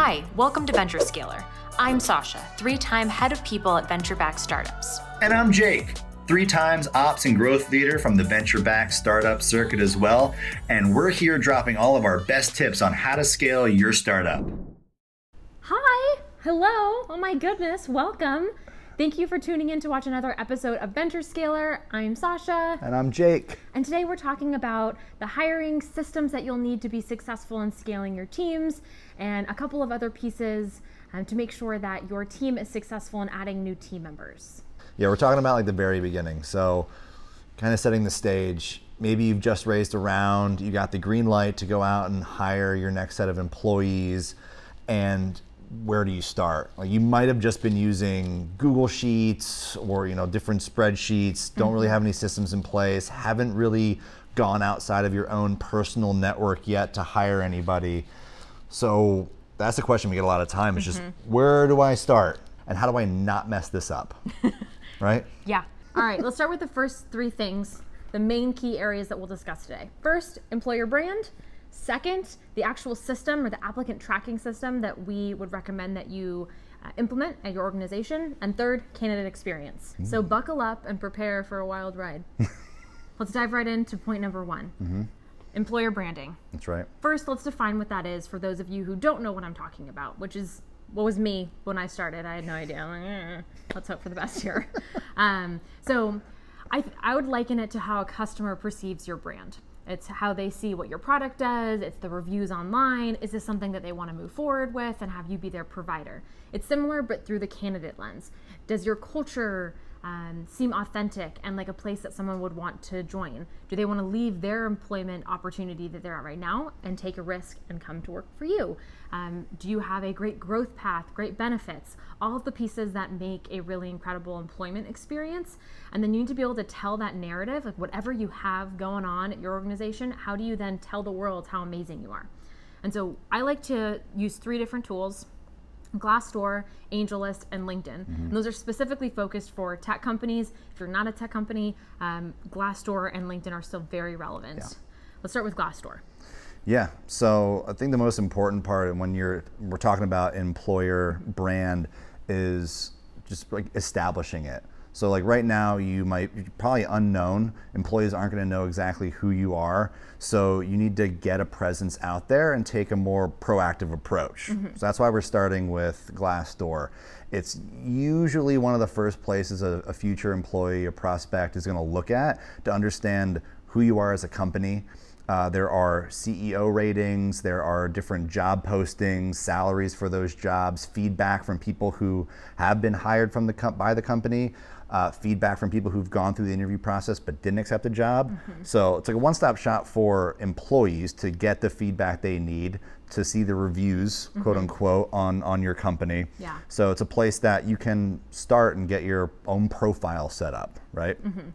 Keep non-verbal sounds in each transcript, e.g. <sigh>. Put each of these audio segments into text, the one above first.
Hi, welcome to Venture Scaler. I'm Sasha, three time head of people at venture backed startups. And I'm Jake, three times ops and growth leader from the venture backed startup circuit as well. And we're here dropping all of our best tips on how to scale your startup. Hi, hello, oh my goodness, welcome. Thank you for tuning in to watch another episode of Venture Scaler. I'm Sasha. And I'm Jake. And today we're talking about the hiring systems that you'll need to be successful in scaling your teams and a couple of other pieces um, to make sure that your team is successful in adding new team members. Yeah, we're talking about like the very beginning. So, kind of setting the stage. Maybe you've just raised a round, you got the green light to go out and hire your next set of employees, and where do you start? Like you might have just been using Google Sheets or you know different spreadsheets, don't mm-hmm. really have any systems in place, haven't really gone outside of your own personal network yet to hire anybody. So that's the question we get a lot of time. It's mm-hmm. just where do I start and how do I not mess this up? <laughs> right? Yeah. All right, let's start with the first three things, the main key areas that we'll discuss today. First, employer brand. Second, the actual system or the applicant tracking system that we would recommend that you uh, implement at your organization. And third, candidate experience. Mm-hmm. So buckle up and prepare for a wild ride. <laughs> let's dive right into point number one. Mm-hmm. Employer branding. That's right. First, let's define what that is for those of you who don't know what I'm talking about, which is what was me when I started. I had no idea. Like, eh, let's hope for the best here. <laughs> um, so, I, I would liken it to how a customer perceives your brand. It's how they see what your product does, it's the reviews online. Is this something that they want to move forward with and have you be their provider? It's similar, but through the candidate lens. Does your culture um, seem authentic and like a place that someone would want to join? Do they want to leave their employment opportunity that they're at right now and take a risk and come to work for you? Um, do you have a great growth path, great benefits? All of the pieces that make a really incredible employment experience. And then you need to be able to tell that narrative, like whatever you have going on at your organization, how do you then tell the world how amazing you are? And so I like to use three different tools Glassdoor, AngelList, and LinkedIn. Mm-hmm. And those are specifically focused for tech companies. If you're not a tech company, um, Glassdoor and LinkedIn are still very relevant. Yeah. Let's start with Glassdoor. Yeah. So I think the most important part when you're we're talking about employer brand is just like establishing it. So like right now, you might probably unknown. Employees aren't going to know exactly who you are. So you need to get a presence out there and take a more proactive approach. Mm-hmm. So that's why we're starting with Glassdoor. It's usually one of the first places a, a future employee, a prospect is going to look at to understand who you are as a company. Uh, there are CEO ratings, there are different job postings, salaries for those jobs, feedback from people who have been hired from the com- by the company uh, feedback from people who've gone through the interview process but didn't accept a job. Mm-hmm. So it's like a one stop shop for employees to get the feedback they need to see the reviews, mm-hmm. quote unquote, on, on your company. Yeah. So it's a place that you can start and get your own profile set up, right? Mm-hmm.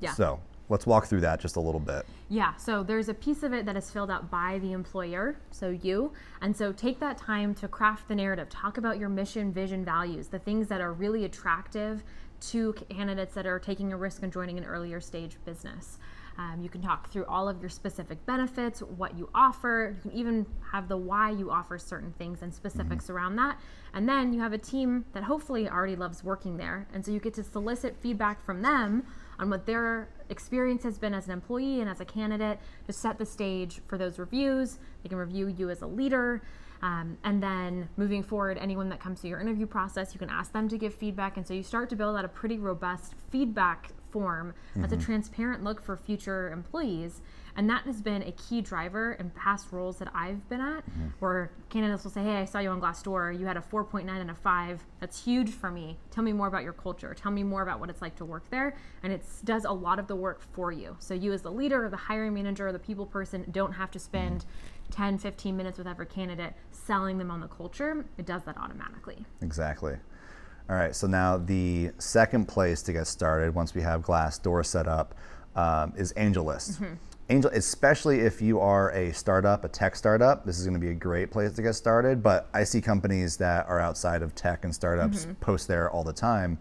Yeah. So let's walk through that just a little bit. Yeah, so there's a piece of it that is filled out by the employer, so you. And so take that time to craft the narrative, talk about your mission, vision, values, the things that are really attractive to candidates that are taking a risk and joining an earlier stage business. Um, you can talk through all of your specific benefits, what you offer. You can even have the why you offer certain things and specifics mm-hmm. around that. And then you have a team that hopefully already loves working there. And so you get to solicit feedback from them on what their experience has been as an employee and as a candidate to set the stage for those reviews. They can review you as a leader. Um, and then moving forward, anyone that comes to your interview process, you can ask them to give feedback. And so you start to build out a pretty robust feedback form that's mm-hmm. a transparent look for future employees. And that has been a key driver in past roles that I've been at, mm-hmm. where candidates will say, Hey, I saw you on Glassdoor. You had a 4.9 and a 5. That's huge for me. Tell me more about your culture. Tell me more about what it's like to work there. And it does a lot of the work for you. So you, as the leader or the hiring manager or the people person, don't have to spend mm-hmm 10, 15 minutes with every candidate selling them on the culture, it does that automatically. Exactly. All right, so now the second place to get started once we have Glassdoor set up um, is AngelList. Mm-hmm. Angel, especially if you are a startup, a tech startup, this is going to be a great place to get started. But I see companies that are outside of tech and startups mm-hmm. post there all the time.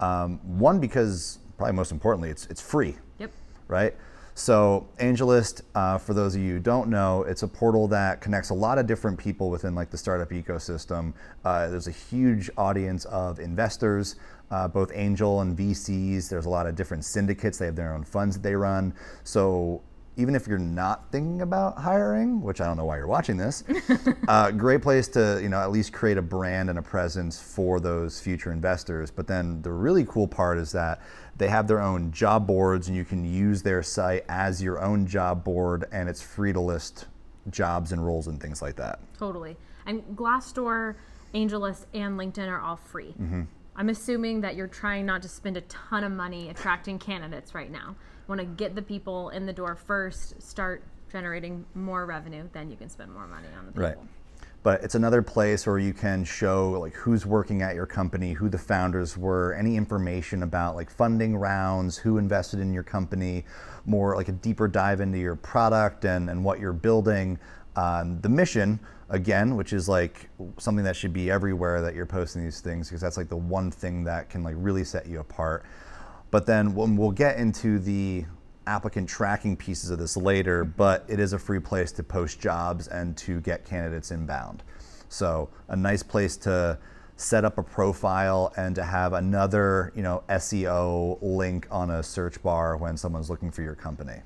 Um, one because probably most importantly, it's it's free. Yep. Right. So AngelList, uh, for those of you who don't know, it's a portal that connects a lot of different people within like the startup ecosystem. Uh, there's a huge audience of investors, uh, both angel and VCs. There's a lot of different syndicates. They have their own funds that they run. So even if you're not thinking about hiring, which I don't know why you're watching this, <laughs> uh, great place to you know at least create a brand and a presence for those future investors. But then the really cool part is that they have their own job boards, and you can use their site as your own job board, and it's free to list jobs and roles and things like that. Totally. And Glassdoor, AngelList, and LinkedIn are all free. Mm-hmm. I'm assuming that you're trying not to spend a ton of money attracting candidates right now. You Want to get the people in the door first, start generating more revenue, then you can spend more money on the people. Right. But it's another place where you can show like who's working at your company, who the founders were, any information about like funding rounds, who invested in your company, more like a deeper dive into your product and, and what you're building. Um, the mission, again, which is like something that should be everywhere that you're posting these things, because that's like the one thing that can like really set you apart. But then when we'll get into the applicant tracking pieces of this later, but it is a free place to post jobs and to get candidates inbound. So a nice place to set up a profile and to have another, you know, SEO link on a search bar when someone's looking for your company.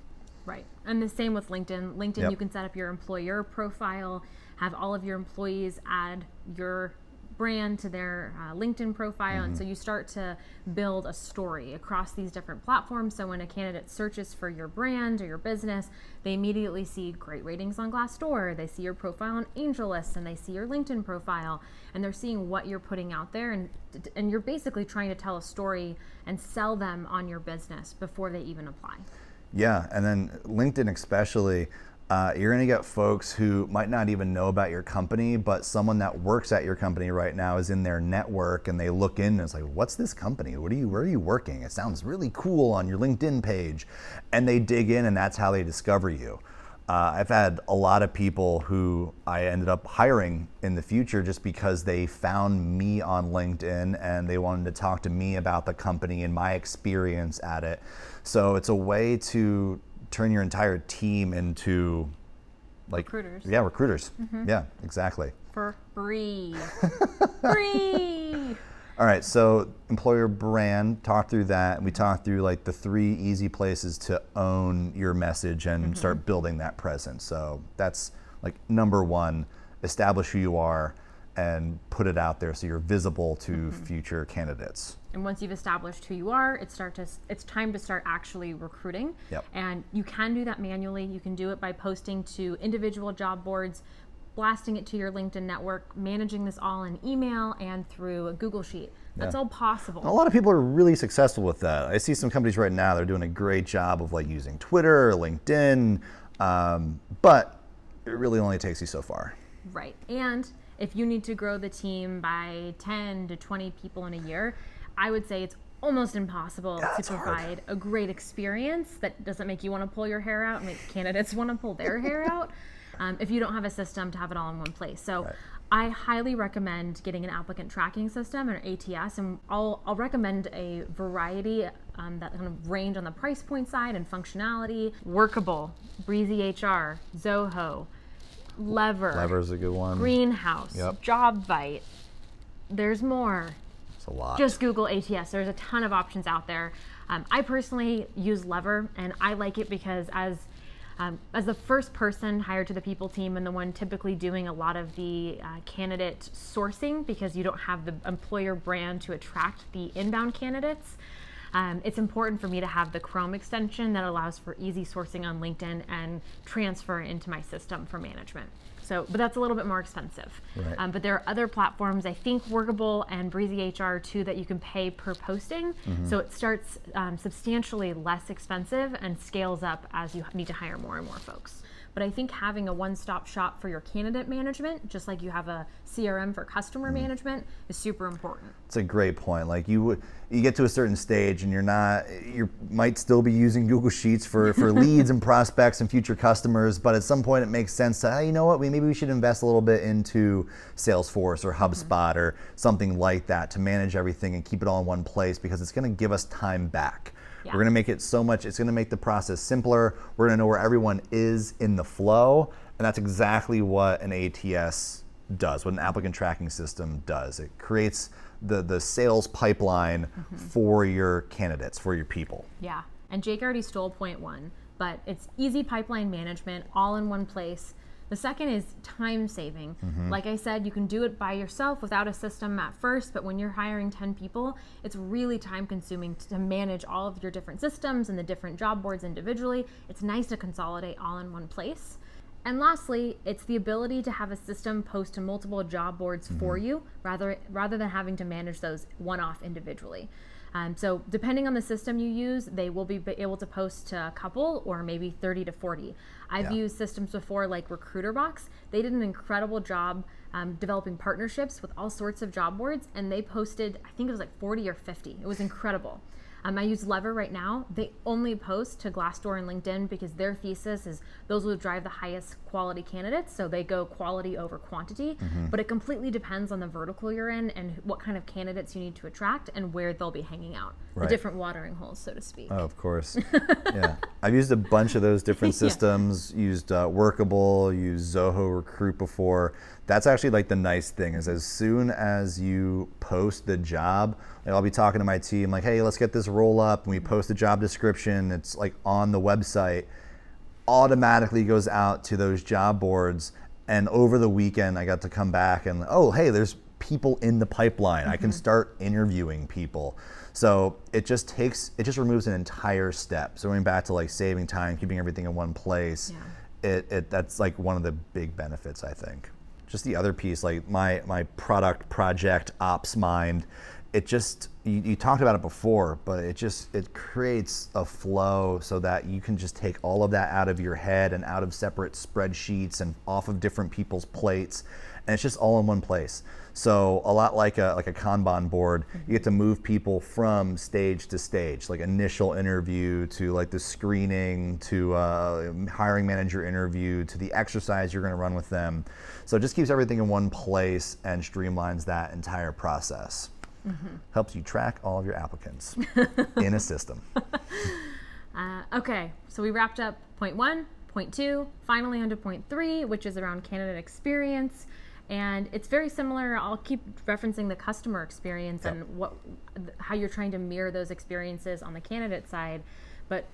And the same with LinkedIn. LinkedIn, Yep. you can set up your employer profile, have all of your employees add your brand to their uh, LinkedIn profile. And so you start to build a story across these different platforms. So when a candidate searches for your brand or your business, they immediately see great ratings on Glassdoor. They see your profile on AngelList and they see your LinkedIn profile and they're seeing what you're putting out there. And, and you're basically trying to tell a story and sell them on your business before they even apply. Yeah, and then LinkedIn especially, uh, you're going to get folks who might not even know about your company, but someone that works at your company right now is in their network, and they look in and it's like, "What's this company? What are you? Where are you working? It sounds really cool on your LinkedIn page," and they dig in, and that's how they discover you. Uh, I've had a lot of people who I ended up hiring in the future just because they found me on LinkedIn and they wanted to talk to me about the company and my experience at it. So it's a way to turn your entire team into like Recruiters. Yeah, recruiters. Yeah, exactly. for free. <laughs> free. All right, so employer brand, talk through that. We talked through like the three easy places to own your message and mm-hmm. start building that presence. So that's like number one, establish who you are and put it out there so you're visible to mm-hmm. future candidates. And once you've established who you are, it start to it's time to start actually recruiting. Yep. And you can do that manually. You can do it by posting to individual job boards, blasting it to your LinkedIn network, managing this all in email and through a Google Sheet. That's Yeah. all possible. A lot of people are really successful with that. I see some companies right now, they're doing a great job of like using Twitter or LinkedIn, um, but it really only takes you so far. Right. And if you need to grow the team by 10 to 20 people in a year, I would say it's almost impossible to it's hard. provide a great experience that doesn't make you want to pull your hair out and make candidates want to pull their hair out <laughs> um, if you don't have a system to have it all in one place. So I highly recommend getting an applicant tracking system or ATS, and I'll, I'll recommend a variety um, that kind of range on the price point side and functionality. Workable, Breezy HR, Zoho, Lever, Lever's a good one. Greenhouse, Yep. JobVite. There's more. It's a lot. Just Google ATS. There's a ton of options out there. Um, I personally use Lever, and I like it because as um, as the first person hired to the people team and the one typically doing a lot of the uh, candidate sourcing because you don't have the employer brand to attract the inbound candidates. Um, it's important for me to have the Chrome extension that allows for easy sourcing on LinkedIn and transfer into my system for management. So, but that's a little bit more expensive. Right. Um, but there are other platforms, I think Workable and Breezy HR too, that you can pay per posting. So it starts um, substantially less expensive and scales up as you need to hire more and more folks. But I think having a one-stop shop for your candidate management, just like you have a CRM for customer mm-hmm. management, is super important. It's a great point. Like you you get to a certain stage and you're not, you might still be using Google Sheets for, for <laughs> leads and prospects and future customers, but at some point it makes sense to, hey, you know what, we, maybe we should invest a little bit into Salesforce or HubSpot mm-hmm. or something like that to manage everything and keep it all in one place because it's going to give us time back. Yeah. We're going to make it so much, it's going to make the process simpler. We're going to know where everyone is in the flow. And that's exactly what an ATS does, what an applicant tracking system does. It creates the, the sales pipeline mm-hmm. for your candidates, for your people. Yeah. And Jake already stole point one, but it's easy pipeline management all in one place. The second is time saving. Mm-hmm. Like I said, you can do it by yourself without a system at first, but when you're hiring 10 people, it's really time consuming to manage all of your different systems and the different job boards individually. It's nice to consolidate all in one place. And lastly, it's the ability to have a system post to multiple job boards for mm-hmm. you rather rather than having to manage those one off individually. Um, so depending on the system you use, they will be able to post to a couple or maybe 30 to 40. I've Yeah. used systems before like RecruiterBox. They did an incredible job um, developing partnerships with all sorts of job boards, and they posted I think it was like 40 or 50. It was incredible. Um, I use Lever right now. They only post to Glassdoor and LinkedIn because their thesis is those will drive the highest quality candidates. So they go quality over quantity. But it completely depends on the vertical you're in and what kind of candidates you need to attract and where they'll be hanging out. Right. The different watering holes, so to speak. Oh, of course. <laughs> yeah. I've used a bunch of those different <laughs> Yeah. systems, used uh, Workable, used Zoho Recruit before. That's actually like the nice thing is as soon as you post the job, like I'll be talking to my team like, hey, let's get this role up. And we post the job description. It's like on the website automatically goes out to those job boards. And over the weekend, I got to come back and, oh, hey, there's people in the pipeline. I can start interviewing people. So it just takes, it just removes an entire step. So going back to like saving time, keeping everything in one place, it, it that's like one of the big benefits, I think. Just the other piece, like my my product project ops mind, it just you, you talked about it before, but it just it creates a flow so that you can just take all of that out of your head and out of separate spreadsheets and off of different people's plates, and it's just all in one place. So a lot like a like a Kanban board, you get to move people from stage to stage, like initial interview to like the screening to uh, hiring manager interview to the exercise you're going to run with them. So it just keeps everything in one place and streamlines that entire process. Helps you track all of your applicants <laughs> in a system. <laughs> Uh, okay, so we wrapped up point one, point two, finally onto point three, which is around candidate experience. And it's very similar. I'll keep referencing the customer experience and what, how you're trying to mirror those experiences on the candidate side. But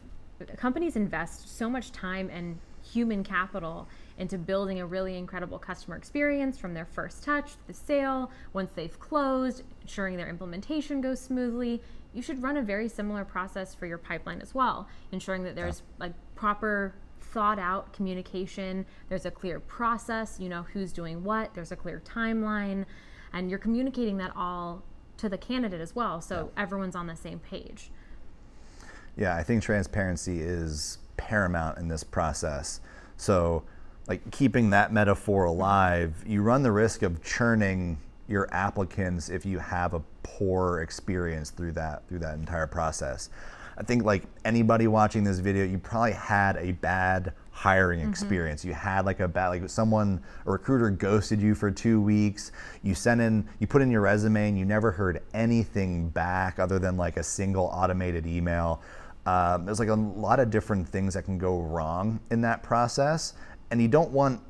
companies invest so much time and human capital into building a really incredible customer experience from their first touch to the sale, once they've closed, ensuring their implementation goes smoothly. You should run a very similar process for your pipeline as well, ensuring that there's like proper thought out communication, there's a clear process, you know who's doing what, there's a clear timeline, and you're communicating that all to the candidate as well, so everyone's on the same page. Yeah, I think transparency is paramount in this process. So, like keeping that metaphor alive, you run the risk of churning your applicants if you have a poor experience through that through that entire process. I think like anybody watching this video, you probably had a bad hiring experience. You had like a bad like someone a recruiter ghosted you for 2 weeks. You sent in you put in your resume and you never heard anything back other than like a single automated email. Um, there's like a lot of different things that can go wrong in that process, and you don't want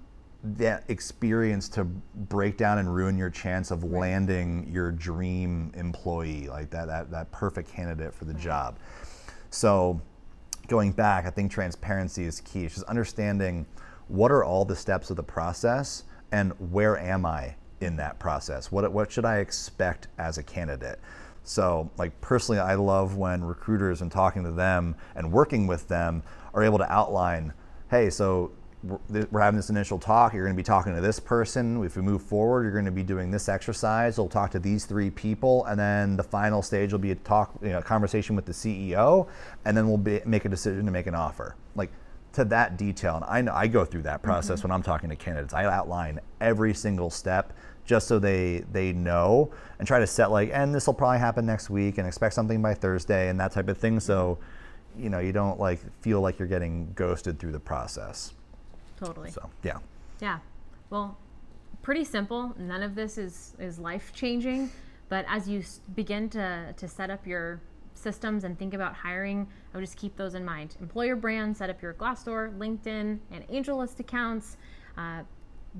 that experience to break down and ruin your chance of landing your dream employee, like that that, that perfect candidate for the job. So, going back, I think transparency is key. It's just understanding what are all the steps of the process and where am I in that process? What, what should I expect as a candidate? So, like personally, I love when recruiters and talking to them and working with them are able to outline, hey, so we're having this initial talk. You're going to be talking to this person. If we move forward, you're going to be doing this exercise. You'll talk to these three people, and then the final stage will be a talk, you know, a conversation with the CEO, and then we'll be, make a decision to make an offer. Like to that detail, and I know I go through that process mm-hmm. when I'm talking to candidates. I outline every single step just so they they know and try to set like, and this will probably happen next week, and expect something by Thursday, and that type of thing. So, you know, you don't like feel like you're getting ghosted through the process. Totally. So yeah, Yeah. Well, pretty simple. None of this is is life changing, but as you s- begin to to set up your systems and think about hiring, I would just keep those in mind. Employer brand, set up your Glassdoor, LinkedIn, and AngelList accounts. Uh,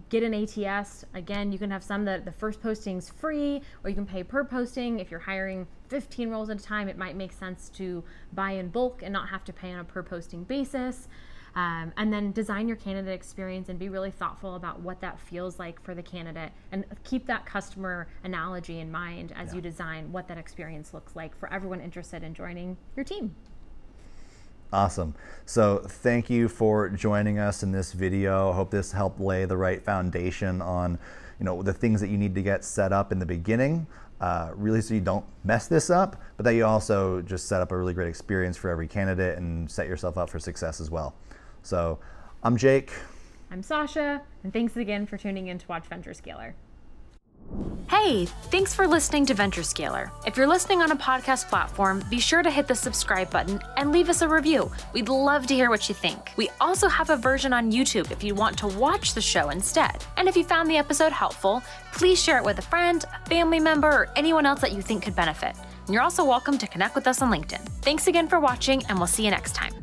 get an ATS. Again, you can have some that the first posting's free, or you can pay per posting. If you're hiring 15 roles at a time, it might make sense to buy in bulk and not have to pay on a per posting basis. Um, and then design your candidate experience and be really thoughtful about what that feels like for the candidate and keep that customer analogy in mind as yeah. you design what that experience looks like for everyone interested in joining your team. Awesome. So thank you for joining us in this video. I hope this helped lay the right foundation on you know the things that you need to get set up in the beginning uh, really so you don't mess this up, but that you also just set up a really great experience for every candidate and set yourself up for success as well. So I'm Jake. I'm Sasha, and thanks again for tuning in to watch Venture Scaler. Hey, thanks for listening to Venture Scaler. If you're listening on a podcast platform, be sure to hit the subscribe button and leave us a review. We'd love to hear what you think. We also have a version on YouTube if you want to watch the show instead. And if you found the episode helpful, please share it with a friend, a family member, or anyone else that you think could benefit. And you're also welcome to connect with us on LinkedIn. Thanks again for watching, and we'll see you next time.